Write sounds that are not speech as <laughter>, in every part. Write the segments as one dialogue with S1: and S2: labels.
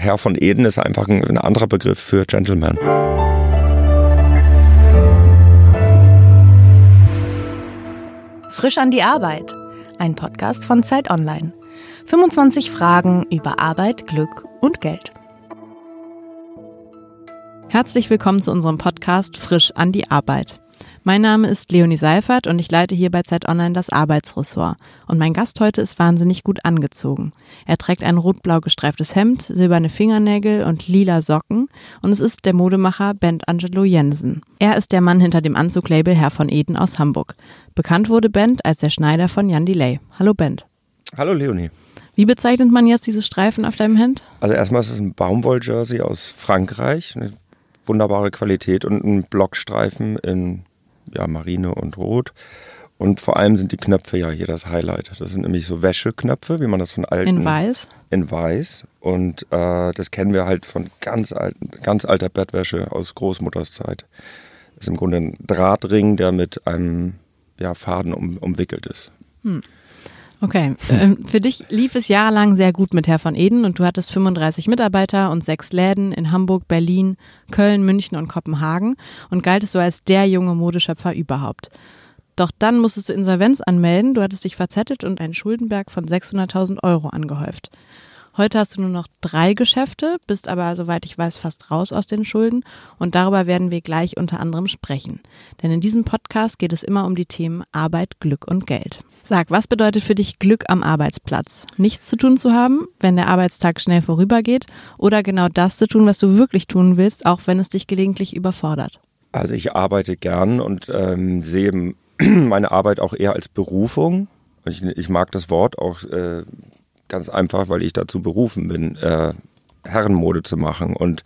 S1: Herr von Eden ist einfach ein, ein anderer Begriff für Gentleman.
S2: Frisch an die Arbeit. Ein Podcast von Zeit Online. 25 Fragen über Arbeit, Glück und Geld. Herzlich willkommen zu unserem Podcast Frisch an die Arbeit. Mein Name ist Leonie Seifert und ich leite hier bei Zeit Online das Arbeitsressort. Und mein Gast heute ist wahnsinnig gut angezogen. Er trägt ein rot-blau gestreiftes Hemd, silberne Fingernägel und lila Socken und es ist der Modemacher Bent Angelo Jensen. Er ist der Mann hinter dem Anzuglabel Herr von Eden aus Hamburg. Bekannt wurde Bent als der Schneider von Jan Delay. Hallo Bent.
S1: Hallo Leonie.
S2: Wie bezeichnet man jetzt diese Streifen auf deinem Hemd?
S1: Also erstmal ist es ein Baumwolljersey aus Frankreich, eine wunderbare Qualität und ein Blockstreifen in ja, Marine und Rot. Und vor allem sind die Knöpfe ja hier das Highlight. Das sind nämlich so Wäscheknöpfe, wie man das von alten.
S2: In weiß?
S1: In weiß. Und äh, das kennen wir halt von ganz, alten, ganz alter Bettwäsche aus Großmutters Zeit. Das ist im Grunde ein Drahtring, der mit einem ja, Faden um, umwickelt ist. Hm.
S2: Okay, ähm, für dich lief es jahrelang sehr gut mit Herr von Eden und du hattest 35 Mitarbeiter und sechs Läden in Hamburg, Berlin, Köln, München und Kopenhagen und galtest so als der junge Modeschöpfer überhaupt. Doch dann musstest du Insolvenz anmelden, du hattest dich verzettelt und einen Schuldenberg von 600.000 Euro angehäuft. Heute hast du nur noch drei Geschäfte, bist aber, soweit ich weiß, fast raus aus den Schulden und darüber werden wir gleich unter anderem sprechen. Denn in diesem Podcast geht es immer um die Themen Arbeit, Glück und Geld. Sag, was bedeutet für dich Glück am Arbeitsplatz? Nichts zu tun zu haben, wenn der Arbeitstag schnell vorübergeht oder genau das zu tun, was du wirklich tun willst, auch wenn es dich gelegentlich überfordert?
S1: Also ich arbeite gern und ähm, sehe <clears throat> meine Arbeit auch eher als Berufung. Ich, ich mag das Wort auch äh, ganz einfach, weil ich dazu berufen bin, äh, Herrenmode zu machen. Und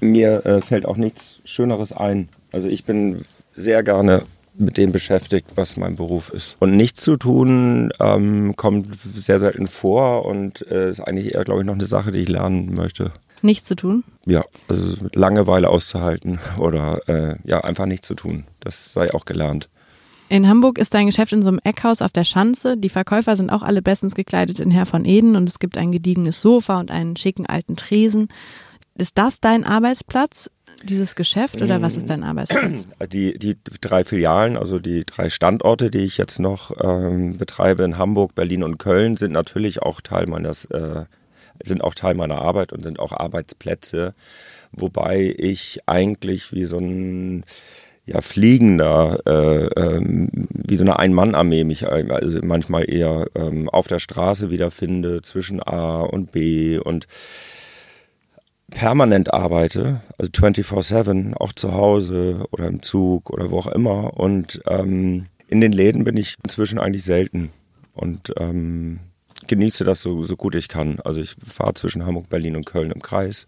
S1: mir äh, fällt auch nichts Schöneres ein. Also ich bin sehr gerne mit dem beschäftigt, was mein Beruf ist. Und nichts zu tun ähm, kommt sehr selten vor und äh, ist eigentlich eher, glaube ich, noch eine Sache, die ich lernen möchte.
S2: Nichts zu tun?
S1: Ja, also Langeweile auszuhalten oder äh, ja, einfach nichts zu tun. Das sei auch gelernt.
S2: In Hamburg ist dein Geschäft in so einem Eckhaus auf der Schanze. Die Verkäufer sind auch alle bestens gekleidet in Herr von Eden und es gibt ein gediegenes Sofa und einen schicken alten Tresen. Ist das dein Arbeitsplatz? dieses Geschäft oder was ist dein Arbeitsplatz? <clears throat>
S1: Die, die drei Filialen, also die drei Standorte, die ich jetzt noch ähm, betreibe in Hamburg, Berlin und Köln, sind natürlich auch Teil meines, äh, sind auch Teil meiner Arbeit und sind auch Arbeitsplätze, wobei ich eigentlich wie so ein ja, fliegender, äh, ähm, wie so eine Ein-Mann-Armee mich also manchmal eher ähm, auf der Straße wiederfinde, zwischen A und B und permanent arbeite, also 24-7, auch zu Hause oder im Zug oder wo auch immer. Und ähm, in den Läden bin ich inzwischen eigentlich selten und ähm, genieße das so, so gut ich kann. Also ich fahre zwischen Hamburg, Berlin und Köln im Kreis,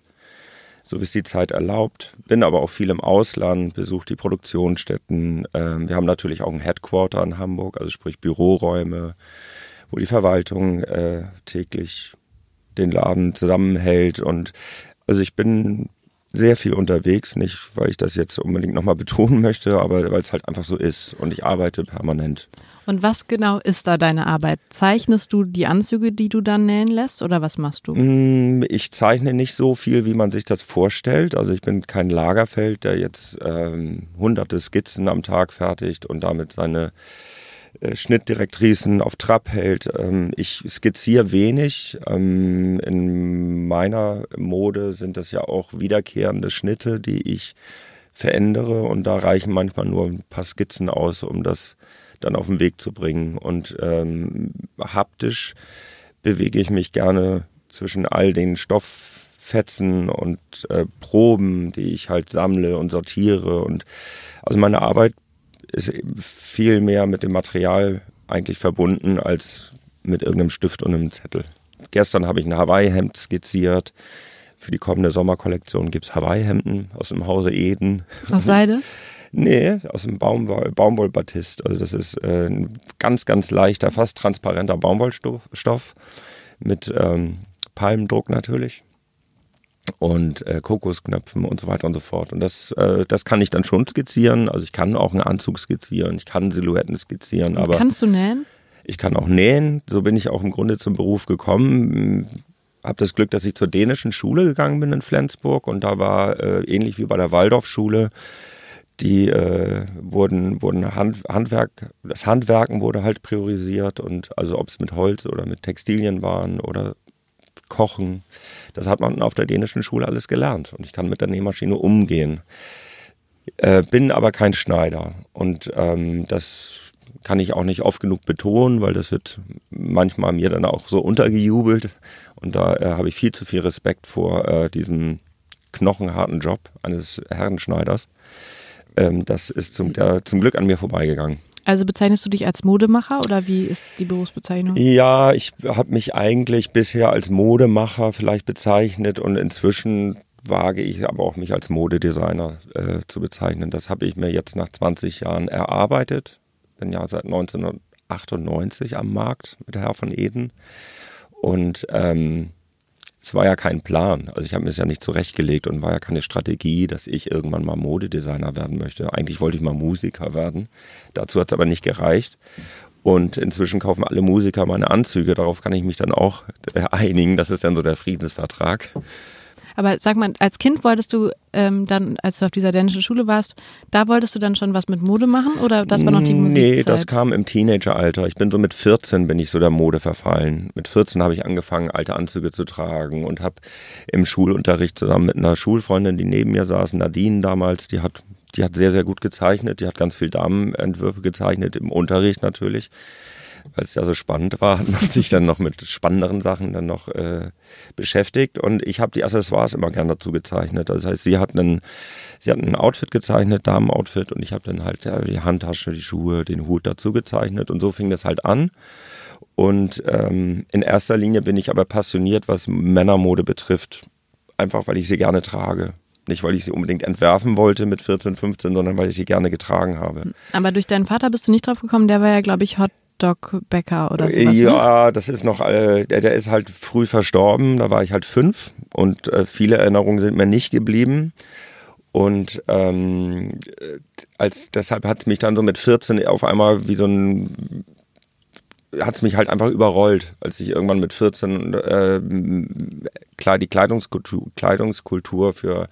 S1: so wie es die Zeit erlaubt. Bin aber auch viel im Ausland, besuche die Produktionsstätten. Ähm, wir haben natürlich auch ein Headquarter in Hamburg, also sprich Büroräume, wo die Verwaltung äh, täglich den Laden zusammenhält und also ich bin sehr viel unterwegs, nicht weil ich das jetzt unbedingt nochmal <laughs> betonen möchte, aber weil es halt einfach so ist und ich arbeite permanent.
S2: Und was genau ist da deine Arbeit? Zeichnest du die Anzüge, die du dann nähen lässt oder was machst du?
S1: Mm, ich zeichne nicht so viel, wie man sich das vorstellt. Also ich bin kein Lagerfeld, der jetzt ähm, hunderte Skizzen am Tag fertigt und damit seine äh, Schnittdirektrisen auf Trab hält. Ähm, ich skizziere wenig. Ähm, in meiner Mode sind das ja auch wiederkehrende Schnitte, die ich verändere und da reichen manchmal nur ein paar Skizzen aus, um das dann auf den Weg zu bringen. Und ähm, haptisch bewege ich mich gerne zwischen all den Stofffetzen und äh, Proben, die ich halt sammle und sortiere. Und also meine Arbeit ist viel mehr mit dem Material eigentlich verbunden als mit irgendeinem Stift und einem Zettel. Gestern habe ich ein Hawaii-Hemd skizziert. Für die kommende Sommerkollektion gibt es Hawaii-Hemden aus dem Hause Eden.
S2: Aus Seide? <laughs>
S1: Nee, aus dem Baumwoll, Baumwollbatist. Also das ist äh, ein ganz, ganz leichter, fast transparenter Baumwollstoff mit ähm, Palmendruck natürlich und äh, Kokosknöpfen und so weiter und so fort. Und das, äh, das kann ich dann schon skizzieren. Also ich kann auch einen Anzug skizzieren, ich kann Silhouetten skizzieren. aber
S2: kannst du nähen?
S1: Ich kann auch nähen. So bin ich auch im Grunde zum Beruf gekommen. habe das Glück, dass ich zur dänischen Schule gegangen bin in Flensburg und da war äh, ähnlich wie bei der Waldorfschule die äh, wurden, wurden Hand, Handwerk, das Handwerken wurde halt priorisiert und also ob es mit Holz oder mit Textilien waren oder Kochen, das hat man auf der dänischen Schule alles gelernt und ich kann mit der Nähmaschine umgehen. Äh, bin aber kein Schneider und ähm, das kann ich auch nicht oft genug betonen, weil das wird manchmal mir dann auch so untergejubelt und da äh, habe ich viel zu viel Respekt vor äh, diesem knochenharten Job eines Herrenschneiders ähm, das ist zum, der, zum Glück an mir vorbeigegangen.
S2: Also bezeichnest du dich als Modemacher oder wie ist die Berufsbezeichnung?
S1: Ja, ich habe mich eigentlich bisher als Modemacher vielleicht bezeichnet und inzwischen wage ich aber auch mich als Modedesigner äh, zu bezeichnen. Das habe ich mir jetzt nach 20 Jahren erarbeitet. Bin ja seit 1998 am Markt mit Herr von Eden und ähm, es war ja kein Plan. Also ich habe mir es ja nicht zurechtgelegt und war ja keine Strategie, dass ich irgendwann mal Modedesigner werden möchte. Eigentlich wollte ich mal Musiker werden. Dazu hat es aber nicht gereicht. Und inzwischen kaufen alle Musiker meine Anzüge. Darauf kann ich mich dann auch äh, einigen. Das ist dann so der Friedensvertrag.
S2: Aber sag mal, als Kind wolltest du ähm, dann, als du auf dieser dänischen Schule warst, da wolltest du dann schon was mit Mode machen oder das war noch die Musik?
S1: Nee, das kam im Teenageralter. Ich bin so mit 14 bin ich so der Mode verfallen. Mit 14 habe ich angefangen, alte Anzüge zu tragen und habe im Schulunterricht zusammen mit einer Schulfreundin, die neben mir saß, Nadine damals, die hat die hat sehr, sehr gut gezeichnet. Die hat ganz viel Damenentwürfe gezeichnet, im Unterricht natürlich weil es ja so spannend war, <laughs> hat man sich dann noch mit spannenderen Sachen dann noch äh, beschäftigt. Und ich habe die Accessoires immer gerne dazu gezeichnet. Das heißt, sie hat ein Outfit gezeichnet, Damenoutfit, und ich habe dann halt ja, die Handtasche, die Schuhe, den Hut dazu gezeichnet. Und so fing das halt an. Und ähm, in erster Linie bin ich aber passioniert, was Männermode betrifft. Einfach weil ich sie gerne trage. Nicht, weil ich sie unbedingt entwerfen wollte mit 14, 15, sondern weil ich sie gerne getragen habe.
S2: Aber durch deinen Vater bist du nicht drauf gekommen, der war ja, glaube ich, Hot Doc Becker oder sowas. Ne?
S1: Ja, das ist noch, äh, der, der ist halt früh verstorben, da war ich halt fünf und äh, viele Erinnerungen sind mir nicht geblieben. Und ähm, als deshalb hat es mich dann so mit 14 auf einmal wie so ein hat es mich halt einfach überrollt, als ich irgendwann mit 14 äh, klar die Kleidungskultur, Kleidungskultur für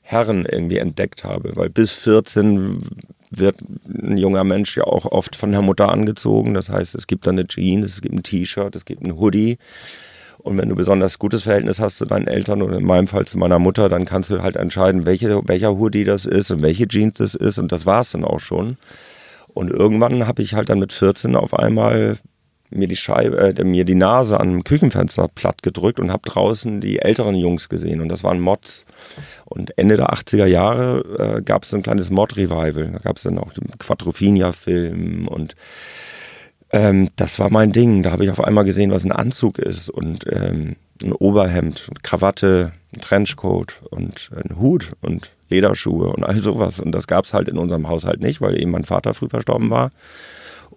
S1: Herren irgendwie entdeckt habe. Weil bis 14 wird ein junger Mensch ja auch oft von der Mutter angezogen. Das heißt, es gibt dann eine Jeans, es gibt ein T-Shirt, es gibt ein Hoodie. Und wenn du besonders gutes Verhältnis hast zu deinen Eltern oder in meinem Fall zu meiner Mutter, dann kannst du halt entscheiden, welche, welcher Hoodie das ist und welche Jeans das ist. Und das war es dann auch schon. Und irgendwann habe ich halt dann mit 14 auf einmal mir die Scheibe, äh, mir die Nase dem Küchenfenster platt gedrückt und habe draußen die älteren Jungs gesehen und das waren Mods. Und Ende der 80er Jahre äh, gab es so ein kleines Mod-Revival. Da gab es dann auch den Quadrophenia-Film und ähm, das war mein Ding. Da habe ich auf einmal gesehen, was ein Anzug ist und ähm, ein Oberhemd, Krawatte, ein Trenchcoat und ein Hut und Lederschuhe und all sowas. Und das gab es halt in unserem Haushalt nicht, weil eben mein Vater früh verstorben war.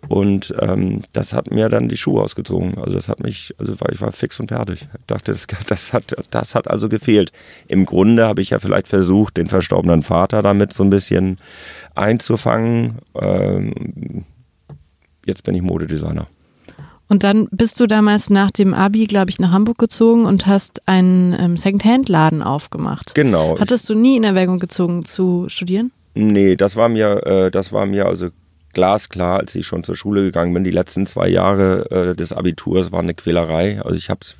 S1: Und ähm, das hat mir dann die Schuhe ausgezogen. Also das hat mich, also war, ich war fix und fertig. Ich dachte, das, <laughs> das, hat, das hat also gefehlt. Im Grunde habe ich ja vielleicht versucht, den verstorbenen Vater damit so ein bisschen einzufangen. Ähm, jetzt bin ich Modedesigner.
S2: Und dann bist du damals nach dem Abi, glaube ich, nach Hamburg gezogen und hast einen ähm, Secondhand-Laden aufgemacht.
S1: Genau.
S2: Hattest du nie in Erwägung gezogen zu studieren?
S1: Nee, das war mir, äh, das war mir also glasklar, als ich schon zur Schule gegangen bin. Die letzten zwei Jahre äh, des Abiturs waren eine Quälerei. Also ich habe es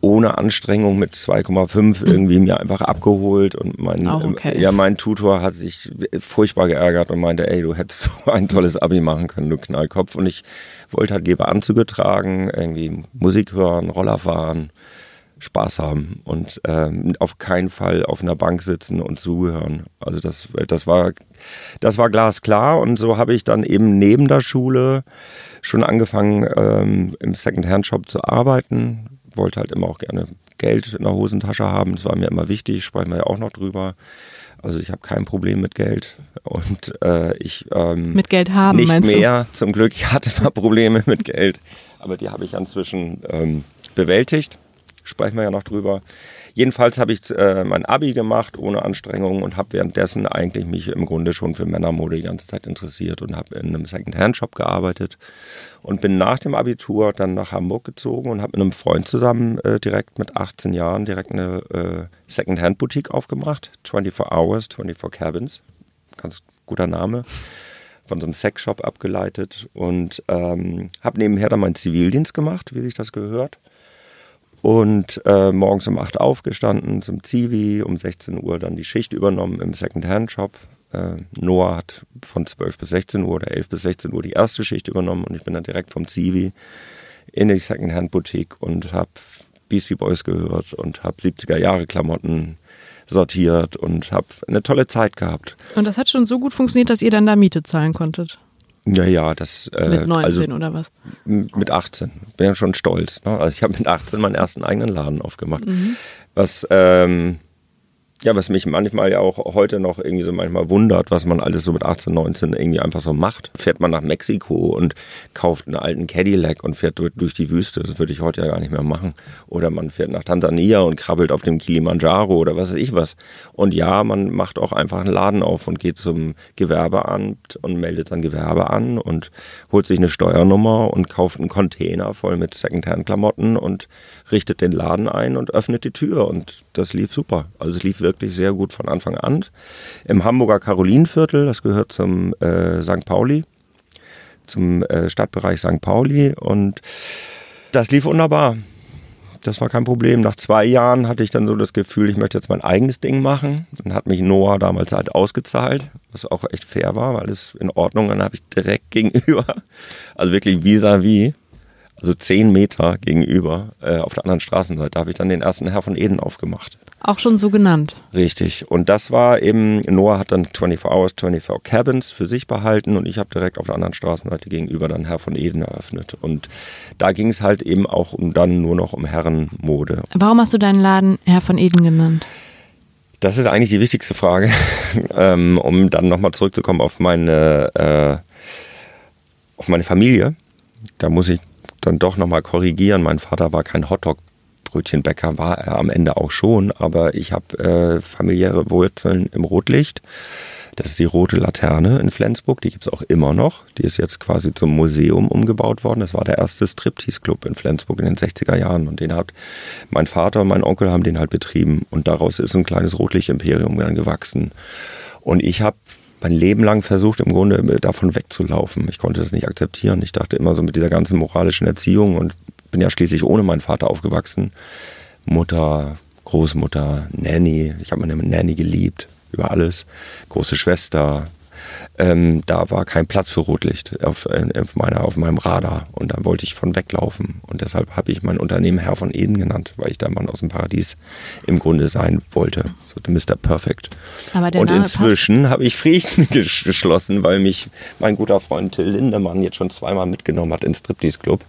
S1: ohne Anstrengung mit 2,5 irgendwie mir einfach abgeholt und mein,
S2: okay.
S1: ja, mein Tutor hat sich furchtbar geärgert und meinte, ey, du hättest <laughs> so ein tolles Abi machen können, du Knallkopf. Und ich wollte halt lieber Anzüge tragen, irgendwie Musik hören, Roller fahren, Spaß haben und ähm, auf keinen Fall auf einer Bank sitzen und zuhören. Also das, das war, das war glasklar und so habe ich dann eben neben der Schule schon angefangen ähm, im Second-Hand-Shop zu arbeiten. Wollte halt immer auch gerne Geld in der Hosentasche haben. Das war mir immer wichtig. Sprechen wir ja auch noch drüber. Also ich habe kein Problem mit Geld und äh, ich ähm,
S2: mit Geld haben
S1: nicht mehr. Du? Zum Glück ich hatte immer Probleme mit Geld, aber die habe ich inzwischen ähm, bewältigt sprechen wir ja noch drüber. Jedenfalls habe ich äh, mein Abi gemacht ohne Anstrengung und habe währenddessen eigentlich mich im Grunde schon für Männermode die ganze Zeit interessiert und habe in einem Secondhand-Shop gearbeitet und bin nach dem Abitur dann nach Hamburg gezogen und habe mit einem Freund zusammen äh, direkt mit 18 Jahren direkt eine äh, Secondhand-Boutique aufgemacht. 24 Hours, 24 Cabins. Ganz guter Name von so einem Sexshop abgeleitet und ähm, habe nebenher dann meinen Zivildienst gemacht, wie sich das gehört. Und äh, morgens um 8 aufgestanden zum Zivi, um 16 Uhr dann die Schicht übernommen im Secondhand-Shop. Äh, Noah hat von 12 bis 16 Uhr oder 11 bis 16 Uhr die erste Schicht übernommen und ich bin dann direkt vom Zivi in die Secondhand-Boutique und habe Beastie Boys gehört und habe 70er Jahre Klamotten sortiert und habe eine tolle Zeit gehabt.
S2: Und das hat schon so gut funktioniert, dass ihr dann da Miete zahlen konntet?
S1: Ja, ja, das.
S2: Äh, mit 19 also, oder was?
S1: Mit 18. Bin ja schon stolz. Ne? Also ich habe mit 18 meinen ersten eigenen Laden aufgemacht. Mhm. Was ähm, ja, was mich manchmal ja auch heute noch irgendwie so manchmal wundert, was man alles so mit 18, 19 irgendwie einfach so macht. Fährt man nach Mexiko und kauft einen alten Cadillac und fährt durch die Wüste. Das würde ich heute ja gar nicht mehr machen. Oder man fährt nach Tansania und krabbelt auf dem Kilimanjaro oder was weiß ich was. Und ja, man macht auch einfach einen Laden auf und geht zum Gewerbeamt und meldet sein Gewerbe an und holt sich eine Steuernummer und kauft einen Container voll mit Secondhand-Klamotten und richtet den Laden ein und öffnet die Tür. Und das lief super. Also es lief wirklich sehr gut von Anfang an. Im Hamburger Karolinenviertel, das gehört zum äh, St. Pauli, zum äh, Stadtbereich St. Pauli. Und das lief wunderbar. Das war kein Problem. Nach zwei Jahren hatte ich dann so das Gefühl, ich möchte jetzt mein eigenes Ding machen. Dann hat mich Noah damals halt ausgezahlt, was auch echt fair war, weil es in Ordnung. Dann habe ich direkt <laughs> gegenüber, also wirklich vis-à-vis, -vis, also zehn Meter gegenüber, äh, auf der anderen Straßenseite, habe ich dann den ersten Herr von Eden aufgemacht.
S2: Auch schon so genannt.
S1: Richtig. Und das war eben, Noah hat dann 24 Hours, 24 Cabins für sich behalten und ich habe direkt auf der anderen Straßenseite gegenüber dann Herr von Eden eröffnet. Und da ging es halt eben auch um dann nur noch um Herrenmode.
S2: Warum hast du deinen Laden Herr von Eden genannt?
S1: Das ist eigentlich die wichtigste Frage, <laughs> ähm, um dann nochmal zurückzukommen auf meine, äh, auf meine Familie. Da muss ich dann doch nochmal korrigieren. Mein Vater war kein Hotdog-Brötchenbäcker, war er am Ende auch schon, aber ich habe äh, familiäre Wurzeln im Rotlicht. Das ist die Rote Laterne in Flensburg, die gibt es auch immer noch. Die ist jetzt quasi zum Museum umgebaut worden. Das war der erste Striptease-Club in Flensburg in den 60er Jahren. Und den hat mein Vater und mein Onkel haben den halt betrieben. Und daraus ist ein kleines Rotlicht-Imperium dann gewachsen. Und ich habe mein Leben lang versucht, im Grunde davon wegzulaufen. Ich konnte das nicht akzeptieren. Ich dachte immer so mit dieser ganzen moralischen Erziehung und bin ja schließlich ohne meinen Vater aufgewachsen. Mutter, Großmutter, Nanny. Ich habe meine Nanny geliebt über alles. Große Schwester, ähm, da war kein Platz für Rotlicht auf, auf, meiner, auf meinem Radar und da wollte ich von weglaufen und deshalb habe ich mein Unternehmen Herr von Eden genannt, weil ich da Mann aus dem Paradies im Grunde sein wollte, so der Mr. Perfect. und inzwischen habe ich Frieden <laughs> geschlossen, weil mich mein guter Freund Till Lindemann jetzt schon zweimal mitgenommen hat ins Striptease Club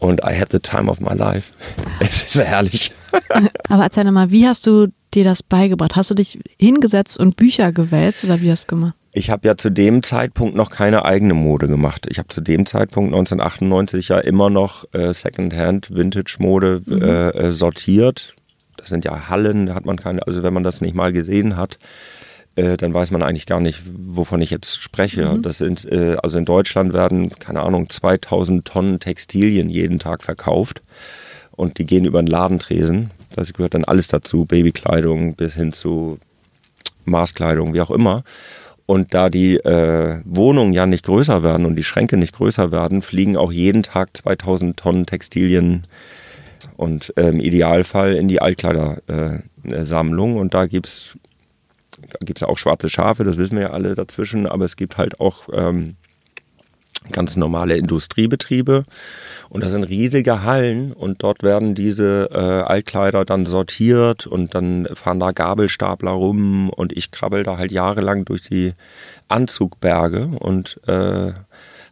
S1: und I had the time of my life. <laughs> Es ist herrlich. <laughs>
S2: Aber erzähl mal, wie hast du dir das beigebracht? Hast du dich hingesetzt und Bücher gewälzt oder wie hast du gemacht?
S1: Ich habe ja zu dem Zeitpunkt noch keine eigene Mode gemacht. Ich habe zu dem Zeitpunkt 1998 ja immer noch äh, Secondhand Vintage Mode mhm. äh, äh, sortiert. Das sind ja Hallen, da hat man keine, also wenn man das nicht mal gesehen hat, äh, dann weiß man eigentlich gar nicht, wovon ich jetzt spreche. Mhm. Das sind, äh, also in Deutschland werden, keine Ahnung, 2000 Tonnen Textilien jeden Tag verkauft und die gehen über den Ladentresen. Das gehört dann alles dazu, Babykleidung bis hin zu Maßkleidung, wie auch immer. Und da die äh, Wohnungen ja nicht größer werden und die Schränke nicht größer werden, fliegen auch jeden Tag 2000 Tonnen Textilien und äh, im Idealfall in die Altkleidersammlung. Äh, und da gibt es da gibt's ja auch schwarze Schafe, das wissen wir ja alle dazwischen, aber es gibt halt auch ähm, ganz normale Industriebetriebe und das sind riesige Hallen und dort werden diese äh, Altkleider dann sortiert und dann fahren da Gabelstapler rum und ich krabbel da halt jahrelang durch die Anzugberge und äh,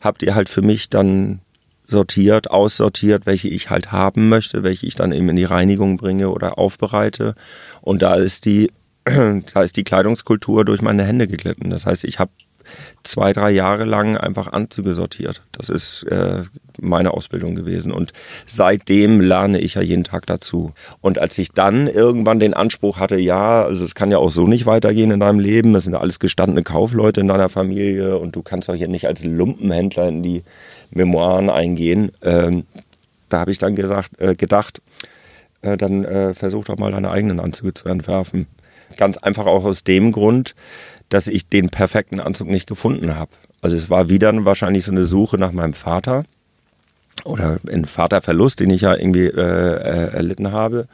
S1: hab die halt für mich dann sortiert, aussortiert, welche ich halt haben möchte, welche ich dann eben in die Reinigung bringe oder aufbereite und da ist die <clears throat> da ist die Kleidungskultur durch meine Hände geglitten. Das heißt, ich habe zwei, drei Jahre lang einfach Anzüge sortiert. Das ist äh, meine Ausbildung gewesen. Und seitdem lerne ich ja jeden Tag dazu. Und als ich dann irgendwann den Anspruch hatte, ja, also es kann ja auch so nicht weitergehen in deinem Leben, es sind ja alles gestandene Kaufleute in deiner Familie und du kannst doch hier nicht als Lumpenhändler in die Memoiren eingehen. Ähm, da habe ich dann gesagt, äh, gedacht, äh, dann äh, versuch doch mal deine eigenen Anzüge zu entwerfen. Ganz einfach auch aus dem Grund, dass ich den perfekten Anzug nicht gefunden habe. Also es war wieder wahrscheinlich so eine Suche nach meinem Vater oder ein Vaterverlust, den ich ja irgendwie äh, äh, erlitten habe.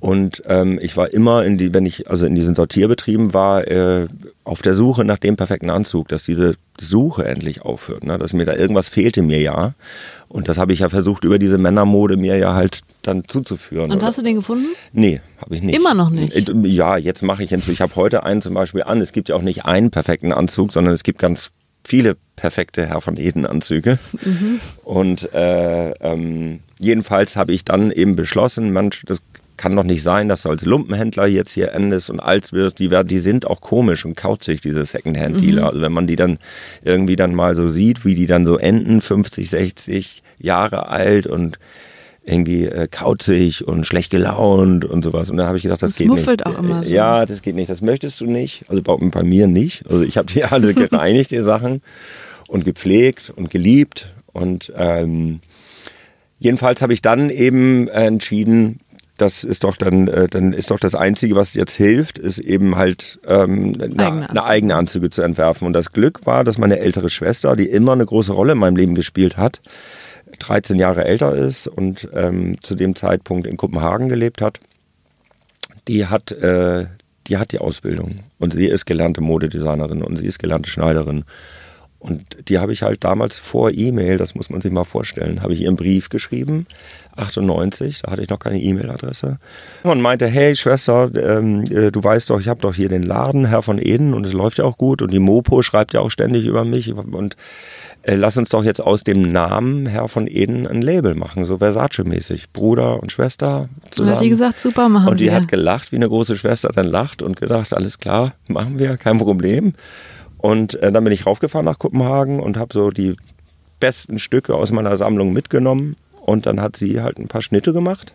S1: Und ähm, ich war immer in die, wenn ich also in diesen Sortierbetrieben war, äh, auf der Suche nach dem perfekten Anzug, dass diese Suche endlich aufhört, ne? dass mir da irgendwas fehlte mir ja. Und das habe ich ja versucht über diese Männermode mir ja halt dann zuzuführen.
S2: Und
S1: oder?
S2: hast du den gefunden?
S1: Nee, habe ich nicht.
S2: Immer noch nicht?
S1: Äh, Ja, jetzt mache ich inzwischen. Ich habe heute einen zum Beispiel an. Es gibt ja auch nicht einen perfekten Anzug, sondern es gibt ganz viele perfekte Herr von Eden Anzüge. Und äh, ähm, jedenfalls habe ich dann eben beschlossen, Mensch, das kann doch nicht sein, dass du als Lumpenhändler jetzt hier endest und alt wirst. Die, die sind auch komisch und kauzig, diese Secondhand-Dealer. Also wenn man die dann irgendwie dann mal so sieht, wie die dann so enden, 50, 60 Jahre alt und irgendwie äh, kauzig und schlecht gelaunt und sowas. Und dann habe ich gedacht, das,
S2: Das
S1: geht nicht.
S2: muffelt auch immer so.
S1: Ja, das geht nicht. Das möchtest du nicht. Also bei, bei mir nicht. Also ich habe die <laughs> alle gereinigt, die Sachen, und gepflegt und geliebt. Und ähm, jedenfalls habe ich dann eben äh, entschieden, das ist doch dann, äh, dann ist doch das Einzige, was jetzt hilft, ist eben halt ähm, eine,
S2: Eigene
S1: eine
S2: Anzüge.
S1: eigene Anzüge zu entwerfen. Und das Glück war, dass meine ältere Schwester, die immer eine große Rolle in meinem Leben gespielt hat, 13 Jahre älter ist und ähm, zu dem Zeitpunkt in Kopenhagen gelebt hat, die hat, äh, die hat die Ausbildung und sie ist gelernte Modedesignerin und sie ist gelernte Schneiderin. Und die habe ich halt damals vor E-Mail, das muss man sich mal vorstellen, habe ich ihr einen Brief geschrieben, 98, da hatte ich noch keine E-Mail-Adresse. Und meinte, hey Schwester, ähm, äh, du weißt doch, ich habe doch hier den Laden, Herr von Eden, und es läuft ja auch gut und die Mopo schreibt ja auch ständig über mich und äh, lass uns doch jetzt aus dem Namen Herr von Eden ein Label machen, so Versace-mäßig. Bruder und Schwester zusammen.
S2: hat die gesagt, super, machen
S1: Und die
S2: wir.
S1: hat gelacht, wie eine große Schwester dann lacht und gedacht, alles klar, machen wir, kein Problem. Und äh, dann bin ich raufgefahren nach Kopenhagen und habe so die besten Stücke aus meiner Sammlung mitgenommen. Und dann hat sie halt ein paar Schnitte gemacht.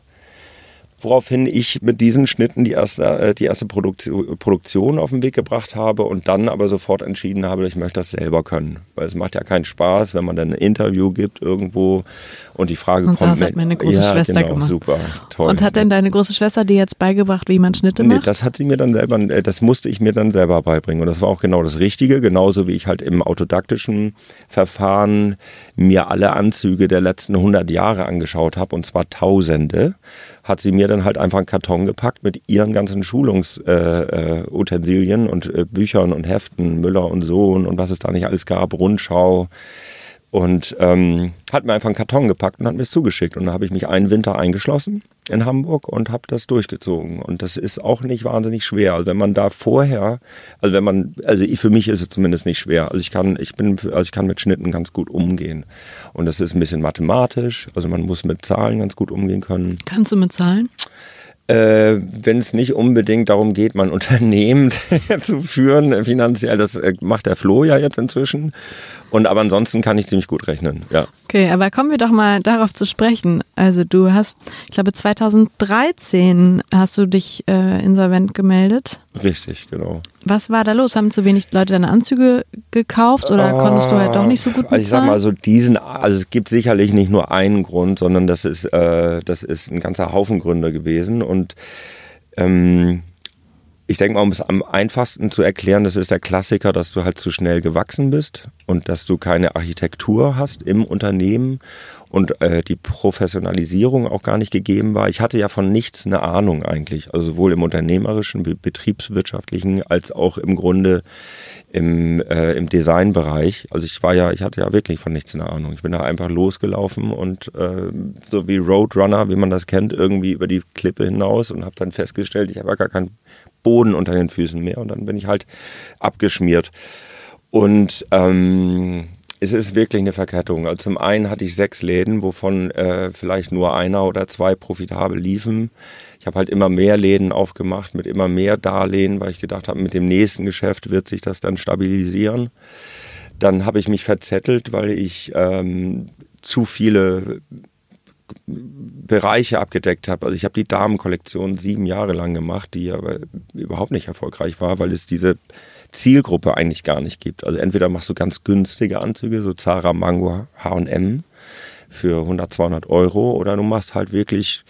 S1: Woraufhin ich mit diesen Schnitten die erste, äh, die erste Produktio- Produktion auf den Weg gebracht habe und dann aber sofort entschieden habe, ich möchte das selber können. Weil es macht ja keinen Spaß, wenn man dann ein Interview gibt irgendwo und die Frage
S2: Und
S1: kommt.
S2: das hat meine große
S1: ja,
S2: Schwester
S1: genau,
S2: gemacht.
S1: Super, toll.
S2: Und hat denn deine große Schwester dir jetzt beigebracht, wie man Schnitte
S1: Nee,
S2: macht?
S1: das hat sie mir dann selber, äh, das musste ich mir dann selber beibringen. Und das war auch genau das Richtige, genauso wie ich halt im autodaktischen Verfahren mir alle Anzüge der letzten 100 Jahre angeschaut habe, und zwar Tausende, hat sie mir dann halt einfach einen Karton gepackt mit ihren ganzen Schulungsutensilien äh, Utensilien und äh, Büchern und Heften, Müller und Sohn und was es da nicht alles gab, Rundschau. Und ähm, hat mir einfach einen Karton gepackt und hat mir es zugeschickt. Und dann habe ich mich einen Winter eingeschlossen in Hamburg und habe das durchgezogen. Und das ist auch nicht wahnsinnig schwer. Also wenn man da vorher, also wenn man, also ich, für mich ist es zumindest nicht schwer. Also ich kann, ich bin, also ich kann mit Schnitten ganz gut umgehen. Und das ist ein bisschen mathematisch. Also man muss mit Zahlen ganz gut umgehen können.
S2: Kannst du mit Zahlen?
S1: Äh, wenn es nicht unbedingt darum geht, mein <laughs> Unternehmen <laughs> zu führen, finanziell, das äh, macht der Flo ja jetzt inzwischen. Und aber ansonsten kann ich ziemlich gut rechnen, ja.
S2: Okay, aber kommen wir doch mal darauf zu sprechen. Also du hast, ich glaube 2013 hast du dich äh, insolvent gemeldet.
S1: Richtig, genau.
S2: Was war da los? Haben zu wenig Leute deine Anzüge gekauft oder konntest du halt doch nicht so gut
S1: Also ich sag
S2: bezahlen?
S1: mal so diesen, also es gibt sicherlich nicht nur einen Grund, sondern das ist, äh, das ist ein ganzer Haufen Gründe gewesen und ähm, ich denke mal, um es am einfachsten zu erklären, das ist der Klassiker, dass du halt zu schnell gewachsen bist und dass du keine Architektur hast im Unternehmen und äh, die Professionalisierung auch gar nicht gegeben war. Ich hatte ja von nichts eine Ahnung eigentlich, also sowohl im unternehmerischen, be- betriebswirtschaftlichen als auch im Grunde im, äh, im Designbereich. Also ich war ja, ich hatte ja wirklich von nichts eine Ahnung. Ich bin da einfach losgelaufen und äh, so wie Roadrunner, wie man das kennt, irgendwie über die Klippe hinaus und habe dann festgestellt, ich habe ja gar keinen Boden unter den Füßen mehr und dann bin ich halt abgeschmiert. Und ähm, es ist wirklich eine Verkettung. Also zum einen hatte ich sechs Läden, wovon äh, vielleicht nur einer oder zwei profitabel liefen. Ich habe halt immer mehr Läden aufgemacht mit immer mehr Darlehen, weil ich gedacht habe, mit dem nächsten Geschäft wird sich das dann stabilisieren. Dann habe ich mich verzettelt, weil ich ähm, zu viele Bereiche abgedeckt habe. Also ich habe die Damenkollektion sieben Jahre lang gemacht, die aber überhaupt nicht erfolgreich war, weil es diese Zielgruppe eigentlich gar nicht gibt. Also entweder machst du ganz günstige Anzüge, so Zara, Mango, H&M für 100, 200 Euro oder du machst halt wirklich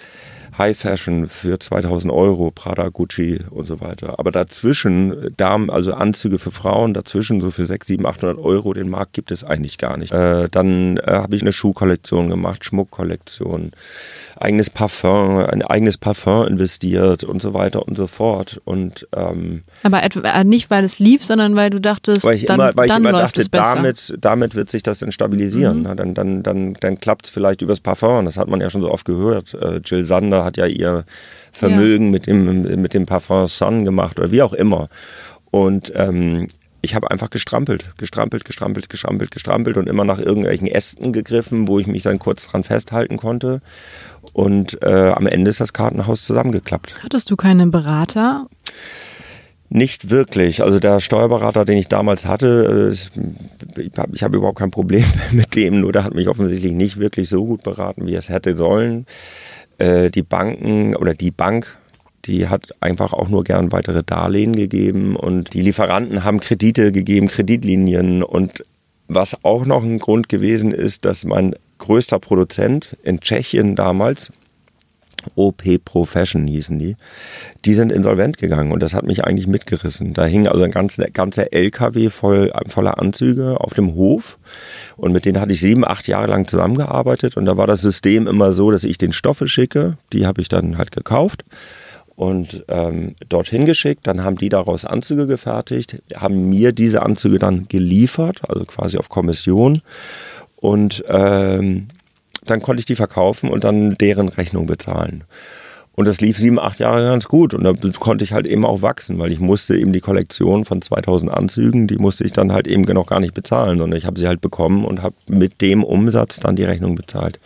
S1: High Fashion für 2000 Euro, Prada, Gucci und so weiter. Aber dazwischen, Damen, also Anzüge für Frauen, dazwischen so für 6, 7, 800 Euro, den Markt gibt es eigentlich gar nicht. Äh, dann äh, habe ich eine Schuhkollektion gemacht, Schmuckkollektion eigenes Parfum, ein eigenes Parfum investiert und so weiter und so fort. Und, ähm,
S2: Aber äh, nicht, weil es lief, sondern weil du dachtest,
S1: weil ich
S2: dann,
S1: immer, weil
S2: dann
S1: ich immer
S2: läuft
S1: dachte,
S2: es besser.
S1: damit, damit wird sich das dann stabilisieren.
S2: Mhm.
S1: Na, Dann, dann, dann, dann klappt es vielleicht übers Parfum. Das hat man ja schon so oft gehört. Äh, Jill Sander hat ja ihr Vermögen mit, dem, mit dem Parfum Sun gemacht oder wie auch immer. Und ähm, ich habe einfach gestrampelt, gestrampelt, gestrampelt, gestrampelt, gestrampelt und immer nach irgendwelchen Ästen gegriffen, wo ich mich dann kurz dran festhalten konnte. Und äh, am Ende ist das Kartenhaus zusammengeklappt.
S2: Hattest du keine Berater?
S1: Nicht wirklich. Also der Steuerberater, den ich damals hatte, äh, ich habe hab überhaupt kein Problem <laughs> mit dem, nur der hat mich offensichtlich nicht wirklich so gut beraten, wie es hätte sollen. Äh, die Banken oder die Bank, die hat einfach auch nur gern weitere Darlehen gegeben und die Lieferanten haben Kredite gegeben, Kreditlinien und was auch noch ein Grund gewesen ist, dass mein größter Produzent in Tschechien damals, OP Profession hießen die, die sind insolvent gegangen und das hat mich eigentlich mitgerissen. Da hing also ein ganzer, ganzer LKW voll, voller Anzüge auf dem Hof und mit denen hatte ich sieben, acht Jahre lang zusammengearbeitet und da war das System immer so, dass ich den Stoffe schicke, die habe ich dann halt gekauft und ähm, dorthin geschickt. Dann haben die daraus Anzüge gefertigt, haben mir diese Anzüge dann geliefert, also quasi auf Kommission. Und ähm, dann konnte ich die verkaufen und dann deren Rechnung bezahlen. Und das lief sieben, acht Jahre ganz gut. Und da konnte ich halt eben auch wachsen, weil ich musste eben die Kollektion von 2000 Anzügen, die musste ich dann halt eben noch gar nicht bezahlen, sondern ich habe sie halt bekommen und habe mit dem Umsatz dann die Rechnung bezahlt.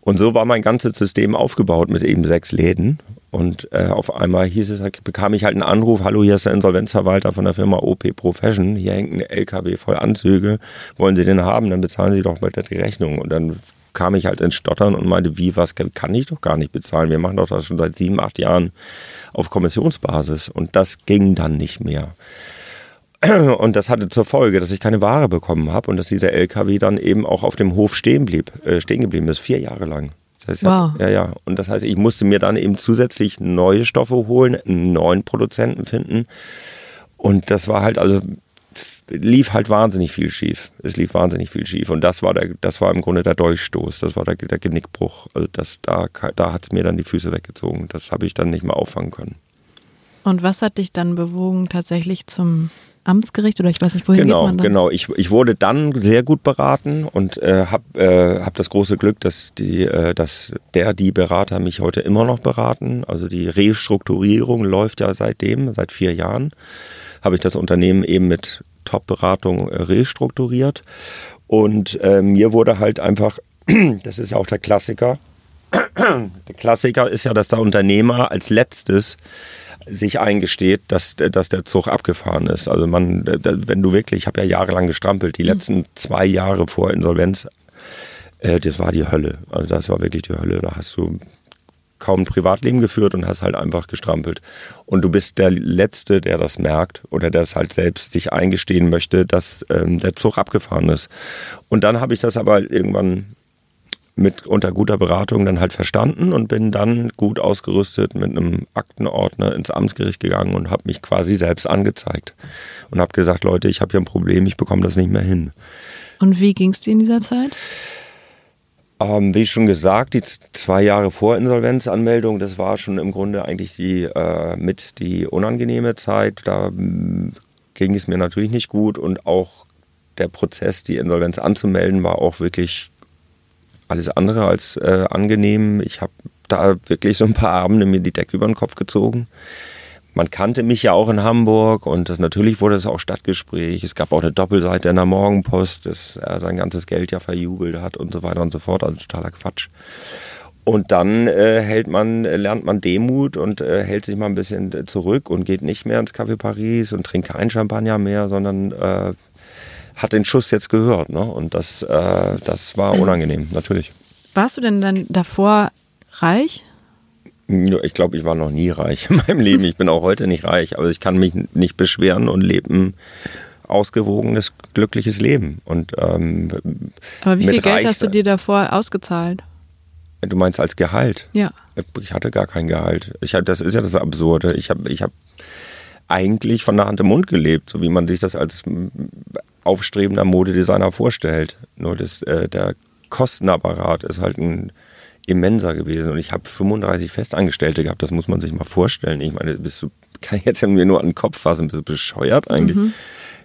S1: Und so war mein ganzes System aufgebaut mit eben sechs Läden. Und äh, auf einmal hieß es, bekam ich halt einen Anruf, hallo, hier ist der Insolvenzverwalter von der Firma OP Profession, hier hängt ein LKW voll Anzüge, wollen Sie den haben, dann bezahlen Sie doch bitte die Rechnung. Und dann kam ich halt ins Stottern und meinte, wie, was kann ich doch gar nicht bezahlen, wir machen doch das schon seit sieben, acht Jahren auf Kommissionsbasis. Und das ging dann nicht mehr. <clears throat> Und das hatte zur Folge, dass ich keine Ware bekommen habe und dass dieser LKW dann eben auch auf dem Hof stehen blieb, äh, stehen geblieben ist, vier Jahre lang. Das
S2: Wow.
S1: ja, ja. Und das heißt, ich musste mir dann eben zusätzlich neue Stoffe holen, einen neuen Produzenten finden. Und das war halt, also lief halt wahnsinnig viel schief. Es lief wahnsinnig viel schief. Und das war der, das war im Grunde der Durchstoß, das war der, der Genickbruch. Also das, da, da hat es mir dann die Füße weggezogen. Das habe ich dann nicht mehr auffangen können.
S2: Und was hat dich dann bewogen, tatsächlich zum Amtsgericht oder ich weiß nicht, wohin
S1: Genau,
S2: geht man dann?
S1: genau. Ich, ich wurde dann sehr gut beraten und äh, habe äh, hab das große Glück, dass, die, äh, dass der, die Berater mich heute immer noch beraten. Also die Restrukturierung läuft ja seitdem, seit vier Jahren, habe ich das Unternehmen eben mit Top-Beratung äh, restrukturiert. Und äh, mir wurde halt einfach, <clears throat> das ist ja auch der Klassiker, der Klassiker ist ja, dass der Unternehmer als letztes sich eingesteht, dass, dass der Zug abgefahren ist. Also man, wenn du wirklich, ich habe ja jahrelang gestrampelt, die letzten zwei Jahre vor Insolvenz, äh, das war die Hölle. Also das war wirklich die Hölle. Da hast du kaum ein Privatleben geführt und hast halt einfach gestrampelt. Und du bist der Letzte, der das merkt oder der es halt selbst sich eingestehen möchte, dass ähm, der Zug abgefahren ist. Und dann habe ich das aber irgendwann mit unter guter Beratung dann halt verstanden und bin dann gut ausgerüstet mit einem Aktenordner ins Amtsgericht gegangen und habe mich quasi selbst angezeigt und habe gesagt, Leute, ich habe hier ein Problem, ich bekomme das nicht mehr hin.
S2: Und wie ging es dir in dieser Zeit?
S1: Ähm, wie schon gesagt, die zwei Jahre vor Insolvenzanmeldung, das war schon im Grunde eigentlich die äh, mit die unangenehme Zeit. Da mm, ging es mir natürlich nicht gut und auch der Prozess, die Insolvenz anzumelden, war auch wirklich alles andere als äh, angenehm. Ich habe da wirklich so ein paar Abende mir die Decke über den Kopf gezogen. Man kannte mich ja auch in Hamburg und das, natürlich wurde es auch Stadtgespräch. Es gab auch eine Doppelseite in der Morgenpost, dass er sein ganzes Geld ja verjubelt hat und so weiter und so fort. Also totaler Quatsch. Und dann äh, hält man, lernt man Demut und äh, hält sich mal ein bisschen zurück und geht nicht mehr ins Café Paris und trinkt kein Champagner mehr, sondern äh, hat den Schuss jetzt gehört. Ne? Und das, äh, das war unangenehm, natürlich.
S2: Warst du denn dann davor reich?
S1: Ich glaube, ich war noch nie reich <laughs> in meinem Leben. Ich bin auch heute nicht reich, aber ich kann mich nicht beschweren und lebe ein ausgewogenes, glückliches Leben. Und, ähm,
S2: aber wie viel Geld hast du dir davor ausgezahlt?
S1: Du meinst als Gehalt?
S2: Ja.
S1: Ich hatte gar kein Gehalt. Ich hab, das ist ja das Absurde. Ich habe ich hab eigentlich von der Hand im Mund gelebt, so wie man sich das als aufstrebender Modedesigner vorstellt. Nur das, äh, der Kostenapparat ist halt ein immenser gewesen. Und ich habe 35 Festangestellte gehabt, das muss man sich mal vorstellen. Ich meine, bist du, kann ich jetzt mir nur an den Kopf fassen, bist du bescheuert eigentlich? Mhm.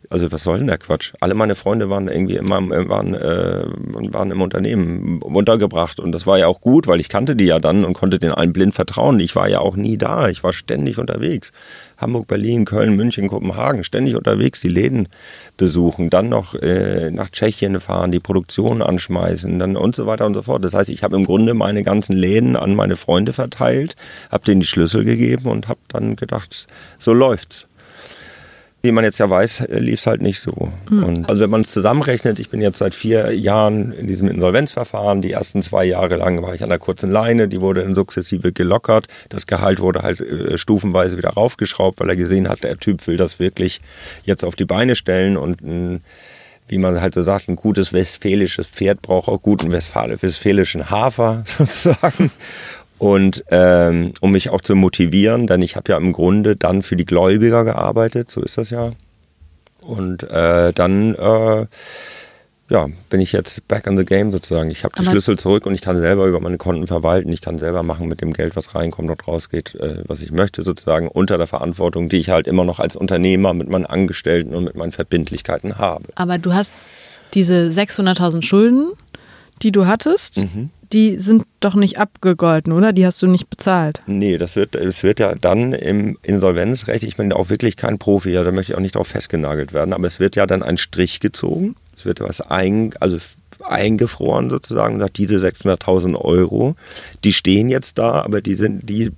S1: Also was soll denn der Quatsch? Alle meine Freunde waren irgendwie immer äh, waren, äh, waren im Unternehmen untergebracht und das war ja auch gut, weil ich kannte die ja dann und konnte den allen blind vertrauen. Ich war ja auch nie da, ich war ständig unterwegs. Hamburg, Berlin, Köln, München, Kopenhagen, ständig unterwegs, die Läden besuchen, dann noch äh, nach Tschechien fahren, die Produktion anschmeißen, dann und so weiter und so fort. Das heißt, ich habe im Grunde meine ganzen Läden an meine Freunde verteilt, habe denen die Schlüssel gegeben und habe dann gedacht, so läuft's wie man jetzt ja weiß, lief es halt nicht so. Mhm. also wenn man es zusammenrechnet, ich bin jetzt seit vier Jahren in diesem Insolvenzverfahren. Die ersten zwei Jahre lang war ich an der kurzen Leine, die wurde dann sukzessive gelockert. Das Gehalt wurde halt äh, stufenweise wieder raufgeschraubt, weil er gesehen hat, der Typ will das wirklich jetzt auf die Beine stellen und ein wie man halt so sagt, ein gutes westfälisches Pferd braucht auch guten westfälischen Hafer <laughs> sozusagen. Und ähm, um mich auch zu motivieren, denn ich habe ja im Grunde dann für die Gläubiger gearbeitet, so ist das ja. Und äh, dann äh, ja, bin ich jetzt back in the game sozusagen. Ich habe die Schlüssel zurück und ich kann selber über meine Konten verwalten. Ich kann selber machen mit dem Geld, was reinkommt und rausgeht, äh, was ich möchte sozusagen, unter der Verantwortung, die ich halt immer noch als Unternehmer mit meinen Angestellten und mit meinen Verbindlichkeiten habe.
S2: Aber du hast diese 600.000 Schulden, die du hattest. Mhm die sind doch nicht abgegolten, oder? Die hast du nicht bezahlt.
S1: Nee, das wird, das wird ja dann im Insolvenzrecht, ich bin auch wirklich kein Profi, ja, da möchte ich auch nicht drauf festgenagelt werden, aber es wird ja dann ein Strich gezogen, es wird was ein, also eingefroren sozusagen und sagt, diese 600.000 Euro, die stehen jetzt da, aber die sind, die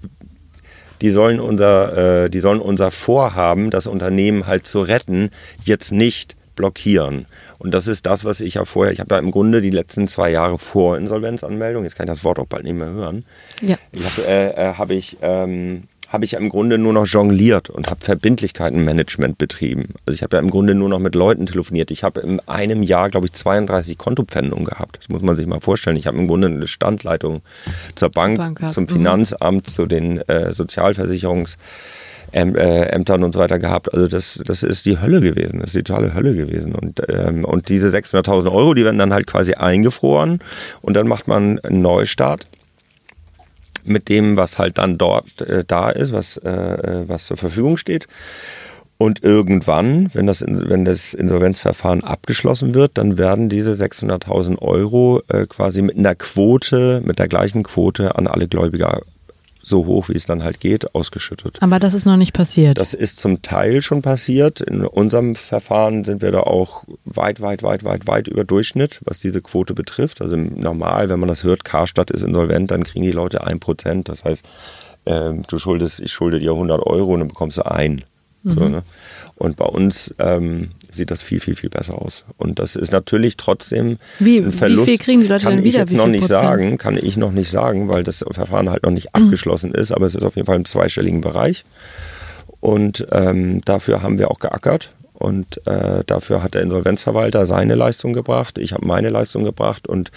S1: die sollen unser, äh, die sollen unser Vorhaben, das Unternehmen halt zu retten, jetzt nicht blockieren. Und das ist das, was ich ja vorher, ich habe ja im Grunde die letzten zwei Jahre vor Insolvenzanmeldung, jetzt kann ich das Wort auch bald nicht mehr hören, ja. habe äh, äh, hab ich, ähm, habe ich im Grunde nur noch jongliert und habe Verbindlichkeitenmanagement betrieben. Also ich habe ja im Grunde nur noch mit Leuten telefoniert. Ich habe in einem Jahr, glaube ich, 32 Kontopfändungen gehabt. Das muss man sich mal vorstellen. Ich habe im Grunde eine Standleitung zur Bank, Bank zum mhm. Finanzamt, mhm. zu den äh, Sozialversicherungs- äh, Ämtern und so weiter gehabt. Also das, das ist die Hölle gewesen, das ist die totale Hölle gewesen. Und, ähm, und diese 600.000 Euro, die werden dann halt quasi eingefroren und dann macht man einen Neustart mit dem, was halt dann dort äh, da ist, was, äh, äh was zur Verfügung steht. Und irgendwann, wenn das, wenn das Insolvenzverfahren abgeschlossen wird, dann werden diese 600.000 Euro äh, quasi mit einer Quote, mit der gleichen Quote an alle Gläubiger so hoch, wie es dann halt geht, ausgeschüttet.
S2: Aber das ist noch nicht passiert.
S1: Das ist zum Teil schon passiert. In unserem Verfahren sind wir da auch weit, weit, weit, weit, weit über Durchschnitt, was diese Quote betrifft. Also normal, wenn man das hört, Karstadt ist insolvent, dann kriegen die Leute ein Prozent. Das heißt, äh, du schuldest, ich schulde dir 100 Euro und dann bekommst du ein. Mhm. So, ne? Und bei uns ähm, sieht das viel, viel, viel besser aus. Und das ist natürlich trotzdem
S2: wie, ein Verlust. Wie viel kriegen die Leute
S1: kann
S2: denn wieder?
S1: ich jetzt noch nicht Prozent? sagen, kann ich noch nicht sagen, weil das Verfahren halt noch nicht mhm. abgeschlossen ist, aber es ist auf jeden Fall im zweistelligen Bereich. Und ähm, dafür haben wir auch geackert. Und äh, dafür hat der Insolvenzverwalter seine Leistung gebracht, ich habe meine Leistung gebracht und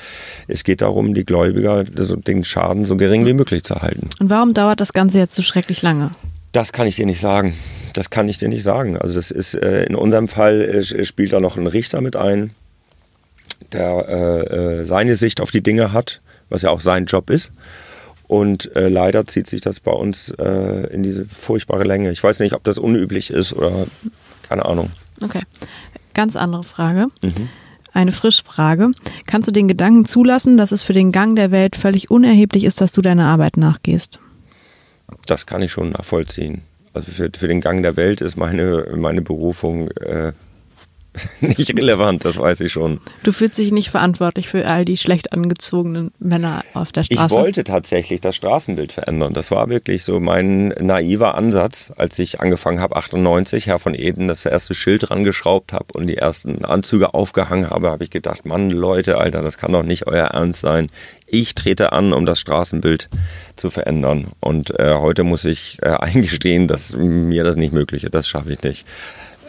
S1: es geht darum, die Gläubiger den Schaden so gering wie möglich zu halten.
S2: Und warum dauert das Ganze jetzt so schrecklich lange?
S1: Das kann ich dir nicht sagen. Das kann ich dir nicht sagen. Also das ist äh, in unserem Fall äh, spielt da noch ein Richter mit ein, der äh, äh, seine Sicht auf die Dinge hat, was ja auch sein Job ist. Und äh, leider zieht sich das bei uns in diese furchtbare Länge. Ich weiß nicht, ob das unüblich ist oder keine Ahnung.
S2: Okay. Ganz andere Frage. Mhm. Eine Frischfrage. Kannst du den Gedanken zulassen, dass es für den Gang der Welt völlig unerheblich ist, dass du deiner Arbeit nachgehst?
S1: Das kann ich schon nachvollziehen also für, für den Gang der Welt ist meine, meine Berufung äh, <laughs> nicht relevant, das weiß ich schon.
S2: Du fühlst dich nicht verantwortlich für all die schlecht angezogenen Männer auf der Straße.
S1: Ich wollte tatsächlich das Straßenbild verändern. Das war wirklich so mein naiver Ansatz, als ich angefangen habe, 98, Herr von Eden, das erste Schild dran geschraubt habe und die ersten Anzüge aufgehangen habe, habe ich gedacht, Mann, Leute, Alter, das kann doch nicht euer Ernst sein. Ich trete an, um das Straßenbild zu verändern. Und äh, heute muss ich äh, <laughs> eingestehen, dass mir das nicht möglich ist. Das schaffe ich nicht.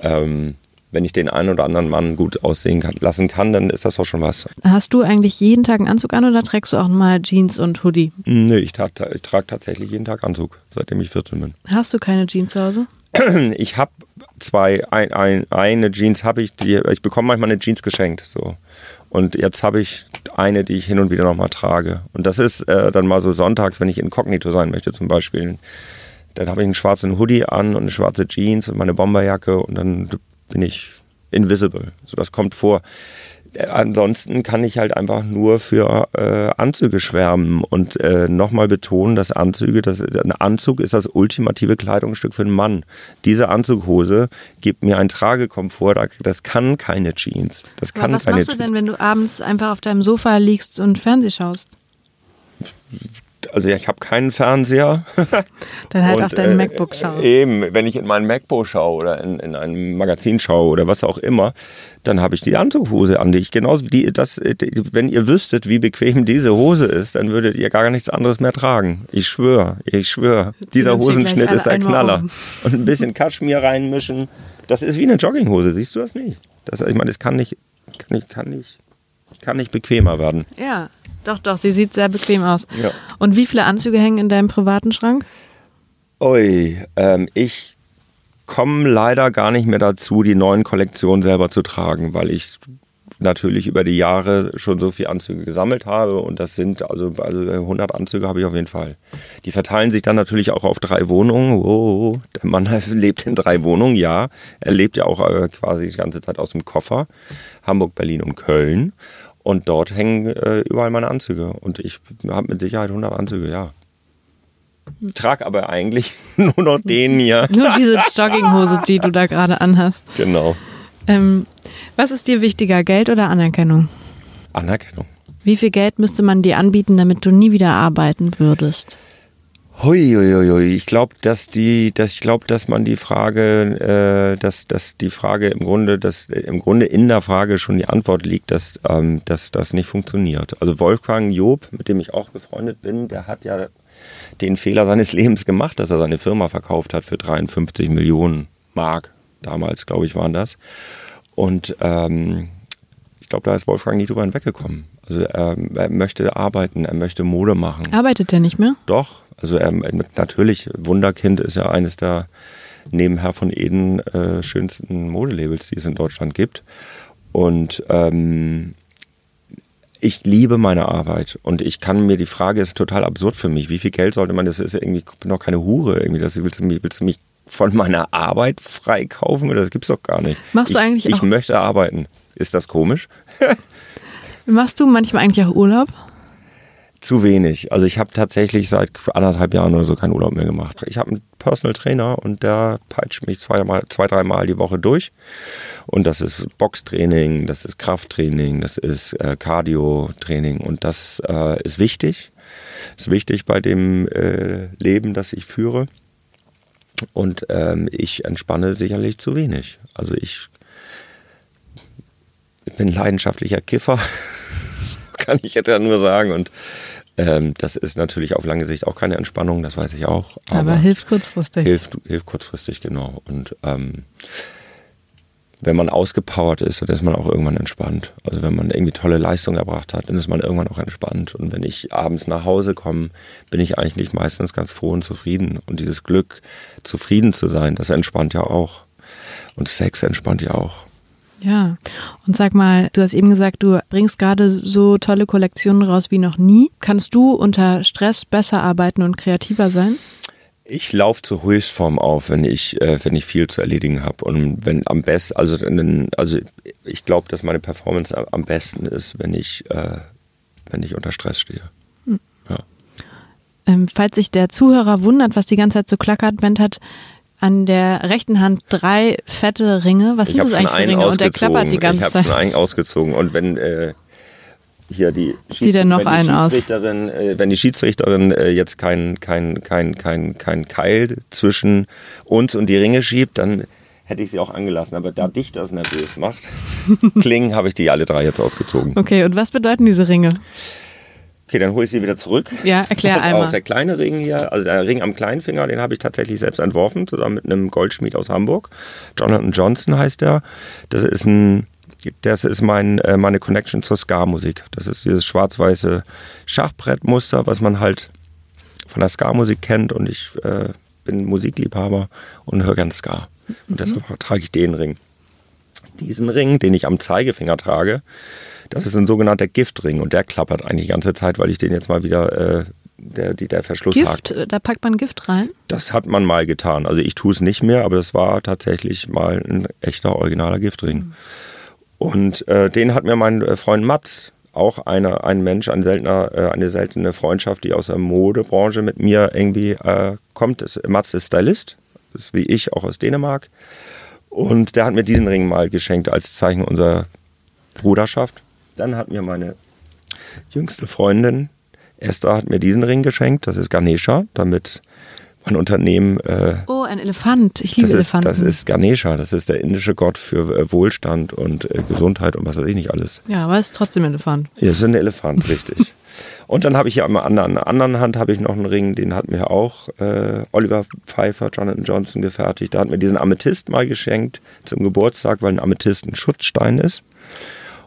S1: Ähm, wenn ich den einen oder anderen Mann gut aussehen kann, lassen kann, dann ist das doch schon was.
S2: Hast du eigentlich jeden Tag einen Anzug an oder trägst du auch mal Jeans und Hoodie?
S1: Nö, ich, ich trage tatsächlich jeden Tag Anzug, seitdem ich 14 bin.
S2: Hast du keine Jeans zu Hause? <clears throat>
S1: Ich habe zwei, ein, ein, eine Jeans habe ich, die, ich bekomme manchmal eine Jeans geschenkt, so. Und jetzt habe ich eine, die ich hin und wieder nochmal trage. Und das ist äh, dann mal so sonntags, wenn ich inkognito sein möchte zum Beispiel. Dann habe ich einen schwarzen Hoodie an und eine schwarze Jeans und meine Bomberjacke und dann bin ich invisible. So, das kommt vor. Ansonsten kann ich halt einfach nur für äh, Anzüge schwärmen und äh, nochmal betonen, dass Anzüge, das, ein Anzug ist das ultimative Kleidungsstück für einen Mann. Diese Anzughose gibt mir einen Tragekomfort, das kann keine Jeans. Das kann
S2: Aber was
S1: keine
S2: machst du denn, wenn du abends einfach auf deinem Sofa liegst und Fernseh schaust?
S1: Also ich habe keinen Fernseher. <laughs>
S2: Dann halt und, auf dein äh, MacBook schauen.
S1: Eben, wenn ich in mein MacBook schaue oder in, in ein Magazin schaue oder was auch immer, dann habe ich die Anzughose an, die ich genauso die das die, wenn ihr wüsstet, wie bequem diese Hose ist, dann würdet ihr gar nichts anderes mehr tragen. Ich schwöre, ich schwöre, dieser Hosenschnitt ist der Knaller. Um. Und ein bisschen Kaschmir reinmischen, das ist wie eine Jogginghose, siehst du das nicht? Das ich meine, es kann nicht kann nicht kann nicht kann nicht bequemer werden.
S2: Ja. Doch, doch, sie sieht sehr bequem aus.
S1: Ja.
S2: Und wie viele Anzüge hängen in deinem privaten Schrank?
S1: Ui, ähm, ich komme leider gar nicht mehr dazu, die neuen Kollektionen selber zu tragen, weil ich natürlich über die Jahre schon so viele Anzüge gesammelt habe und das sind also, also 100 Anzüge habe ich auf jeden Fall. Die verteilen sich dann natürlich auch auf drei Wohnungen. Oh, der Mann <laughs> lebt in drei Wohnungen, ja. Er lebt ja auch äh, quasi die ganze Zeit aus dem Koffer. Hamburg, Berlin und Köln. Und dort hängen äh, überall meine Anzüge. Und ich habe mit Sicherheit 100 Anzüge, ja. Trag aber eigentlich <laughs> nur noch den hier. <laughs>
S2: nur diese Jogginghose, die du da gerade anhast.
S1: Genau.
S2: Ähm, was ist dir wichtiger, Geld oder Anerkennung?
S1: Anerkennung.
S2: Wie viel Geld müsste man dir anbieten, damit du nie wieder arbeiten würdest?
S1: Hui, hui, hui. Ich glaube, dass die, dass ich glaube, dass man die Frage, äh, dass, dass die Frage im Grunde, dass im Grunde in der Frage schon die Antwort liegt, dass, ähm, dass das nicht funktioniert. Also Wolfgang Job, mit dem ich auch befreundet bin, der hat ja den Fehler seines <laughs> Lebens gemacht, dass er seine Firma verkauft hat für 53 Millionen Mark. Damals, glaube ich, waren das. Und ähm, ich glaube, da ist Wolfgang nie drüber hinweggekommen. Also er, er möchte arbeiten, er möchte Mode machen.
S2: Arbeitet er nicht mehr?
S1: Doch, also er, natürlich, Wunderkind ist ja eines der neben Herr von Eden äh, schönsten Modelabels, die es in Deutschland gibt. Und ähm, ich liebe meine Arbeit und ich kann mir die Frage ist total absurd für mich. Wie viel Geld sollte man? Das ist irgendwie ich bin doch keine Hure irgendwie. Das willst du mich, willst du mich von meiner Arbeit freikaufen? Das gibt's doch gar nicht.
S2: Machst du
S1: ich,
S2: eigentlich
S1: Ich möchte arbeiten. Ist das komisch? <laughs>
S2: Machst du manchmal eigentlich auch Urlaub?
S1: Zu wenig. Also ich habe tatsächlich seit anderthalb Jahren oder so keinen Urlaub mehr gemacht. Ich habe einen Personal Trainer und der peitscht mich zweimal, zwei, dreimal die Woche durch. Und das ist Boxtraining, das ist Krafttraining, das ist äh, Cardio-Training und das äh, ist wichtig. Ist wichtig bei dem äh, Leben, das ich führe. Und ähm, ich entspanne sicherlich zu wenig. Also ich, bin leidenschaftlicher Kiffer, <laughs> kann ich jetzt ja nur sagen. Und ähm, das ist natürlich auf lange Sicht auch keine Entspannung, das weiß ich auch.
S2: Aber, aber hilft kurzfristig.
S1: Hilft, hilft kurzfristig, genau. Und ähm, wenn man ausgepowert ist, dann ist man auch irgendwann entspannt. Also wenn man irgendwie tolle Leistung erbracht hat, dann ist man irgendwann auch entspannt. Und wenn ich abends nach Hause komme, bin ich eigentlich meistens ganz froh und zufrieden. Und dieses Glück, zufrieden zu sein, das entspannt ja auch. Und Sex entspannt ja auch.
S2: Ja, und sag mal, du hast eben gesagt, du bringst gerade so tolle Kollektionen raus wie noch nie. Kannst du unter Stress besser arbeiten und kreativer sein?
S1: Ich laufe zur Höchstform auf, wenn ich, äh, wenn ich viel zu erledigen habe. Und wenn am besten, also, also ich glaube, dass meine Performance am besten ist, wenn ich, äh, wenn ich unter Stress stehe. Hm. Ja.
S2: Ähm, falls sich der Zuhörer wundert, was die ganze Zeit so klackert, Bent hat an der rechten Hand drei fette Ringe. Was
S1: Ich
S2: sind das eigentlich für Ringe? Und der klappert die ganze
S1: ich habe
S2: Zeit.
S1: schon einen ausgezogen. Und wenn äh, hier die,
S2: noch
S1: wenn die? Schiedsrichterin, äh, wenn die Schiedsrichterin äh, jetzt kein, kein, kein, kein, kein Keil zwischen uns und die Ringe schiebt, dann hätte ich sie auch angelassen. Aber da dich das nervös macht, <laughs> klingen, habe ich die alle drei jetzt ausgezogen.
S2: Okay, und was bedeuten diese Ringe?
S1: Okay, dann hole ich sie wieder zurück.
S2: Ja, erklär
S1: Pass
S2: einmal.
S1: Auf, der kleine Ring hier, also der Ring am kleinen Finger, den habe ich tatsächlich selbst entworfen, zusammen mit einem Goldschmied aus Hamburg. Jonathan Johnson heißt der. Das ist ein, das ist mein, äh, meine Connection zur Ska-Musik. Das ist dieses schwarz-weiße Schachbrettmuster, was man halt von der Ska-Musik kennt. Und ich äh, bin Musikliebhaber und höre gern Ska. Und deshalb trage ich den Ring. Diesen Ring, den ich am Zeigefinger trage, das ist ein sogenannter Giftring und der klappert eigentlich die ganze Zeit, weil ich den jetzt mal wieder, äh, der, die, der Verschluss hakt.
S2: Gift, äh, da packt man Gift rein.
S1: Das hat man mal getan. Also ich tue es nicht mehr, aber das war tatsächlich mal ein echter originaler Giftring. Und äh, den hat mir mein äh, Freund Mats, auch einer, ein Mensch, ein seltener, äh, eine seltene Freundschaft, die aus der Modebranche mit mir irgendwie äh, kommt. Das, Mats ist Stylist, ist wie ich, auch aus Dänemark. Und der hat mir diesen Ring mal geschenkt als Zeichen unserer Bruderschaft. Dann hat mir meine jüngste Freundin Esther hat mir diesen Ring geschenkt. Das ist Ganesha, damit mein Unternehmen äh,
S2: Oh, ein Elefant. Ich liebe
S1: das ist,
S2: Elefanten.
S1: das ist Ganesha, das ist der indische Gott für äh, Wohlstand und äh, Gesundheit und was weiß ich nicht alles.
S2: ja, aber es ist trotzdem Elefant.
S1: Ja, das ist ein Elefant, richtig. <laughs> Und dann habe ich hier am anderen, an der anderen Hand habe ich noch einen Ring, den hat mir auch äh, Oliver Pfeiffer, Jonathan Johnson gefertigt. Da hat mir diesen Amethyst mal geschenkt zum Geburtstag, weil ein Amethyst ein Schutzstein ist.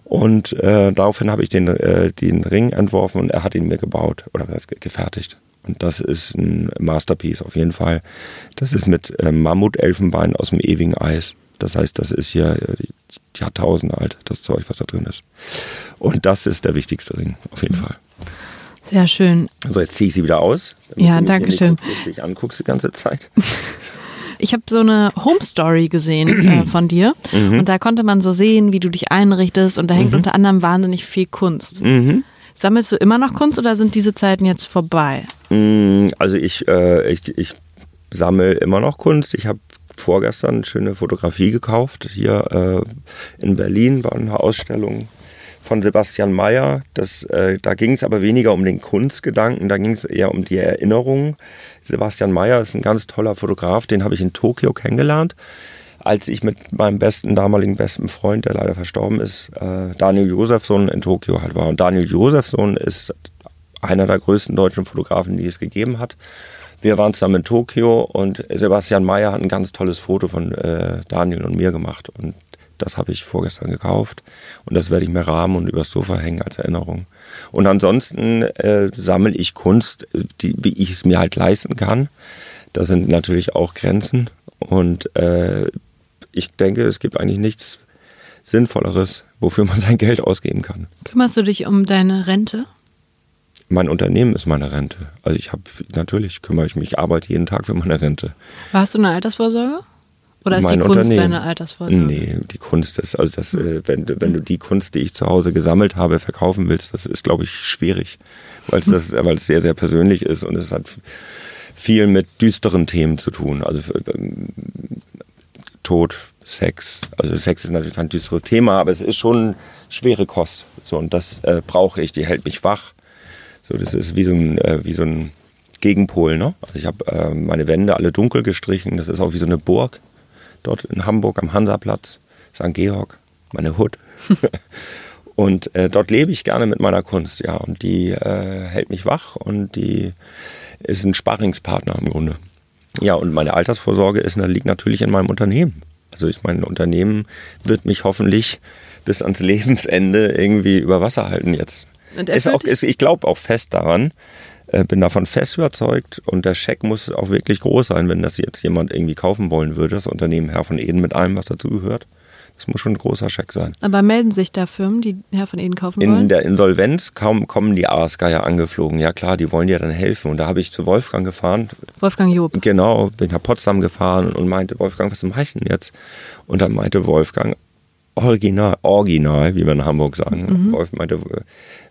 S1: Und äh, daraufhin habe ich den, äh, den Ring entworfen und er hat ihn mir gebaut oder gefertigt. Und das ist ein Masterpiece auf jeden Fall. Das ist mit äh, Mammutelfenbein aus dem ewigen Eis. Das heißt, das ist hier äh, Jahrtausende alt, das Zeug, was da drin ist. Und das ist der wichtigste Ring, auf jeden Fall.
S2: Sehr schön.
S1: So, jetzt ziehe ich sie wieder aus.
S2: Ja,
S1: du
S2: danke schön.
S1: so lustig anguckst die ganze Zeit. <laughs>
S2: Ich habe so eine Home Story gesehen äh, von dir
S1: Mhm.
S2: und da konnte man so sehen, wie du dich einrichtest und da hängt unter anderem wahnsinnig viel Kunst.
S1: Mhm.
S2: Sammelst du immer noch Kunst oder sind diese Zeiten jetzt vorbei?
S1: Mm, Also ich, äh, ich, ich sammle immer noch Kunst. Ich habe vorgestern eine schöne Fotografie gekauft. Hier äh, in Berlin war eine Ausstellung von Sebastian Mayer. Das, äh, da ging es aber weniger um den Kunstgedanken, da ging es eher um die Erinnerung. Sebastian Mayer ist ein ganz toller Fotograf, den habe ich in Tokio kennengelernt, als ich mit meinem besten damaligen besten Freund, der leider verstorben ist, äh, Daniel Josefsson in Tokio halt war. Und Daniel Josefsson ist einer der größten deutschen Fotografen, die es gegeben hat. Wir waren zusammen in Tokio und Sebastian Mayer hat ein ganz tolles Foto von äh, Daniel und mir gemacht. Und das habe ich vorgestern gekauft. Und das werde ich mir rahmen und übers Sofa hängen als Erinnerung. Und ansonsten äh, sammle ich Kunst, äh, die, wie ich es mir halt leisten kann. Da sind natürlich auch Grenzen. Und äh, ich denke, es gibt eigentlich nichts Sinnvolleres, wofür man <laughs> sein Geld ausgeben kann.
S2: Kümmerst du dich um deine Rente?
S1: Mein Unternehmen ist meine Rente. Also ich habe natürlich kümmere ich mich, ich arbeite jeden Tag für meine Rente.
S2: Hast du eine Altersvorsorge? Oder ist
S1: mein
S2: die Kunst
S1: Unternehmen.
S2: deine Altersvorsorge?
S1: Nee, die Kunst ist, also das, äh, wenn, du- wenn du die Kunst, die ich zu Hause gesammelt habe, verkaufen willst, das ist, glaube ich, schwierig, weil es das, weil es sehr, sehr persönlich ist und es hat viel mit düsteren Themen zu tun. Also ähm, Tod, Sex. Also Sex ist natürlich kein düsteres Thema, aber es ist schon schwere Kost. So, und das äh, brauche ich, die hält mich wach. So, das ist wie so ein, äh, wie so ein Gegenpol. Ne? Also ich habe äh, meine Wände alle dunkel gestrichen. Das ist auch wie so eine Burg dort in Hamburg am Hansaplatz, St. Georg, meine Hut. <laughs> und äh, dort lebe ich gerne mit meiner Kunst, ja. Und die äh, hält mich wach und die ist ein Sparringspartner im Grunde. Ja, und meine Altersvorsorge ist, liegt natürlich in meinem Unternehmen. Also ich mein Unternehmen wird mich hoffentlich bis ans Lebensende irgendwie über Wasser halten jetzt.
S2: Und
S1: Ist auch, ist, ich glaube auch fest daran, äh, bin davon fest überzeugt und der Scheck muss auch wirklich groß sein, wenn das jetzt jemand irgendwie kaufen wollen würde, das Unternehmen Herr von Eden mit allem, was dazu gehört. Das muss schon ein großer Scheck sein.
S2: Aber melden sich da Firmen, die Herr von Eden kaufen
S1: In
S2: wollen?
S1: der Insolvenz kaum kommen die Aasgeier angeflogen. Ja klar, die wollen dir dann helfen. Und da habe ich zu Wolfgang gefahren,
S2: Wolfgang Job.
S1: Genau, bin nach Potsdam gefahren und meinte, Wolfgang, was mache ich denn jetzt? Und dann meinte Wolfgang, original, original, wie wir in Hamburg sagen. Wolf meinte,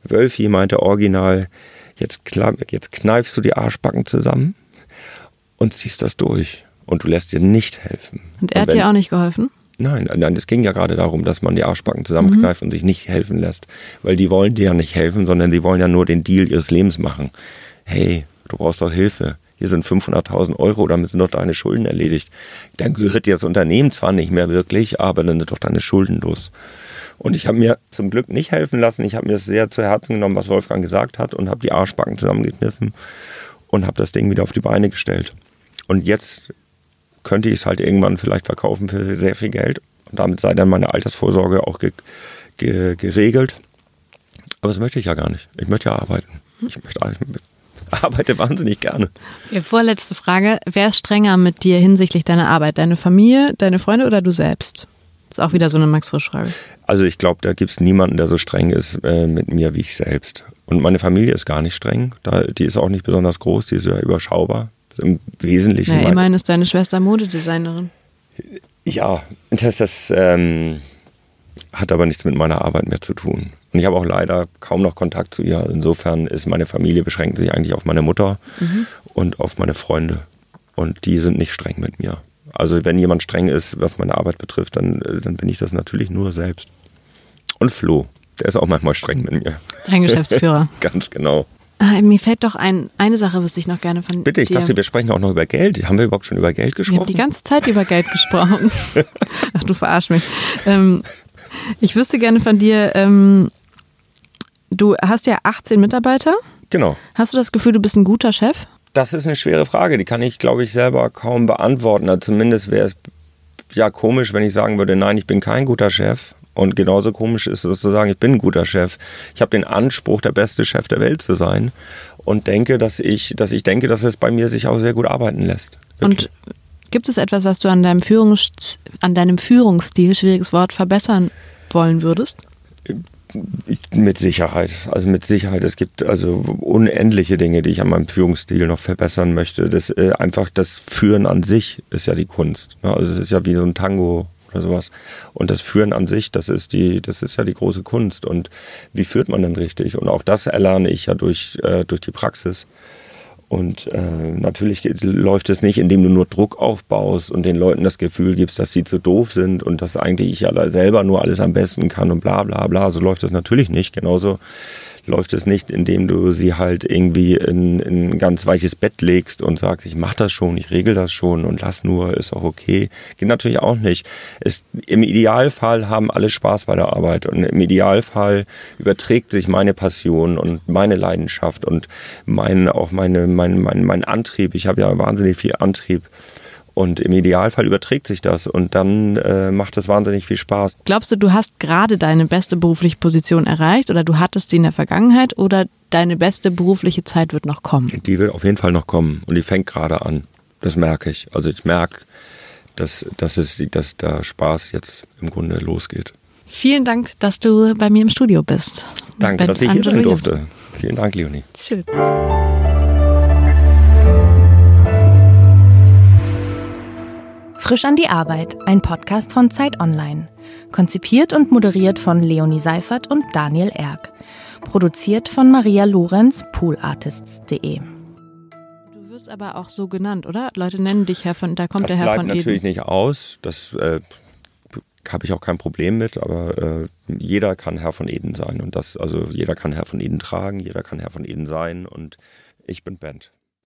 S1: Wölfi meinte original, jetzt, jetzt kneifst du die Arschbacken zusammen und ziehst das durch. und du lässt dir nicht helfen.
S2: Und er hat
S1: wenn,
S2: dir auch nicht geholfen?
S1: Nein, nein, es ging ja gerade darum, dass man die Arschbacken zusammenkneift mhm. und sich nicht helfen lässt. Weil die wollen dir ja nicht helfen, sondern die wollen ja nur den Deal ihres Lebens machen. Hey, du brauchst doch Hilfe. Hier sind 500.000 Euro, damit sind doch deine Schulden erledigt. Dann gehört dir das Unternehmen zwar nicht mehr wirklich, aber dann sind doch deine Schulden los. Und ich habe mir zum Glück nicht helfen lassen. Ich habe mir das sehr zu Herzen genommen, was Wolfgang gesagt hat und habe die Arschbacken zusammengekniffen und habe das Ding wieder auf die Beine gestellt. Und jetzt könnte ich es halt irgendwann vielleicht verkaufen für sehr viel Geld. Und damit sei dann meine Altersvorsorge auch ge ge geregelt. Aber das möchte ich ja gar nicht. Ich möchte ja arbeiten. Ich möchte ich arbeite wahnsinnig gerne.
S2: Okay, vorletzte Frage. Wer ist strenger mit dir hinsichtlich deiner Arbeit? Deine Familie, deine Freunde oder du selbst? Das ist auch wieder so eine Max-Frisch-Frage.
S1: Also ich glaube, da gibt es niemanden, der so streng ist äh, mit mir wie ich selbst. Und meine Familie ist gar nicht streng. Da, die ist auch nicht besonders groß, die ist ja überschaubar. Im Wesentlichen.
S2: Ja, immerhin ist deine Schwester Modedesignerin.
S1: Ja, das, das ähm, hat aber nichts mit meiner Arbeit mehr zu tun. Und ich habe auch leider kaum noch Kontakt zu ihr. Insofern ist meine Familie beschränkt sich eigentlich auf meine Mutter mhm. und auf meine Freunde. Und die sind nicht streng mit mir. Also wenn jemand streng ist, was meine Arbeit betrifft, dann, äh, dann bin ich das natürlich nur selbst. Und Flo, der ist auch manchmal streng mit mir.
S2: Dein Geschäftsführer. <laughs>
S1: Ganz genau.
S2: Ah, mir fällt doch ein, eine Sache wüsste ich noch gerne von
S1: Bitte, ich
S2: dir.
S1: dachte, wir sprechen auch noch über Geld. Haben wir überhaupt schon über Geld gesprochen? Wir haben
S2: die ganze Zeit über Geld gesprochen. <laughs> Ach, du verarsch mich. Ähm, ich wüsste gerne von dir, ähm, du hast ja 18 Mitarbeiter.
S1: Genau.
S2: Hast du das Gefühl, du bist ein guter Chef?
S1: Das ist eine schwere Frage. Die kann ich, glaube ich, selber kaum beantworten. Also zumindest wäre es ja komisch, wenn ich sagen würde, nein, ich bin kein guter Chef. Und genauso komisch ist es zu sagen, ich bin ein guter Chef. Ich habe den Anspruch, der beste Chef der Welt zu sein und denke, dass ich, dass ich denke, dass es bei mir sich auch sehr gut arbeiten lässt.
S2: Wirklich. Und gibt es etwas, was du an deinem, Führungs an deinem Führungsstil, schwieriges Wort, verbessern wollen würdest?
S1: Mit Sicherheit. Also mit Sicherheit. Es gibt also unendliche Dinge, die ich an meinem Führungsstil noch verbessern möchte. Das äh, einfach das Führen an sich ist ja die Kunst. Ne? Also es ist ja wie so ein Tango oder sowas. Und das Führen an sich, das ist die, das ist ja die große Kunst. Und wie führt man denn richtig? Und auch das erlerne ich ja durch, äh, durch die Praxis. Und äh, natürlich läuft es nicht, indem du nur Druck aufbaust und den Leuten das Gefühl gibst, dass sie zu doof sind und dass eigentlich ich ja selber nur alles am besten kann und bla bla bla. So läuft das natürlich nicht. Genauso läuft es nicht, indem du sie halt irgendwie in, in ein ganz weiches Bett legst und sagst, ich mach das schon, ich regel das schon und lass nur, ist auch okay. Geht natürlich auch nicht. Es, Im Idealfall haben alle Spaß bei der Arbeit und im Idealfall überträgt sich meine Passion und meine Leidenschaft und mein, auch meine, mein, mein, mein Antrieb. Ich habe ja wahnsinnig viel Antrieb und im Idealfall überträgt sich das und dann äh, macht es wahnsinnig viel Spaß.
S2: Glaubst du, du hast gerade deine beste berufliche Position erreicht oder du hattest sie in der Vergangenheit oder deine beste berufliche Zeit wird noch kommen?
S1: Die wird auf jeden Fall noch kommen und die fängt gerade an. Das merke ich. Also ich merke, dass, dass, es, dass der Spaß jetzt im Grunde losgeht.
S2: Vielen Dank, dass du bei mir im Studio bist.
S1: Danke, dass ich hier sein durfte. Vielen Dank, Leonie.
S2: Schön.
S3: Frisch an die Arbeit, ein Podcast von Zeit Online. Konzipiert und moderiert von Leonie Seifert und Daniel Erck. Produziert von Maria Lorenz, poolartists.de.
S2: Du wirst aber auch so genannt, oder? Leute nennen dich Herr von, da kommt
S1: das
S2: der Herr von
S1: Eden. natürlich nicht aus. Das äh, habe ich auch kein Problem mit, aber äh, jeder kann Herr von Eden sein und das, also jeder kann Herr von Eden tragen, jeder kann Herr von Eden sein und ich bin Band.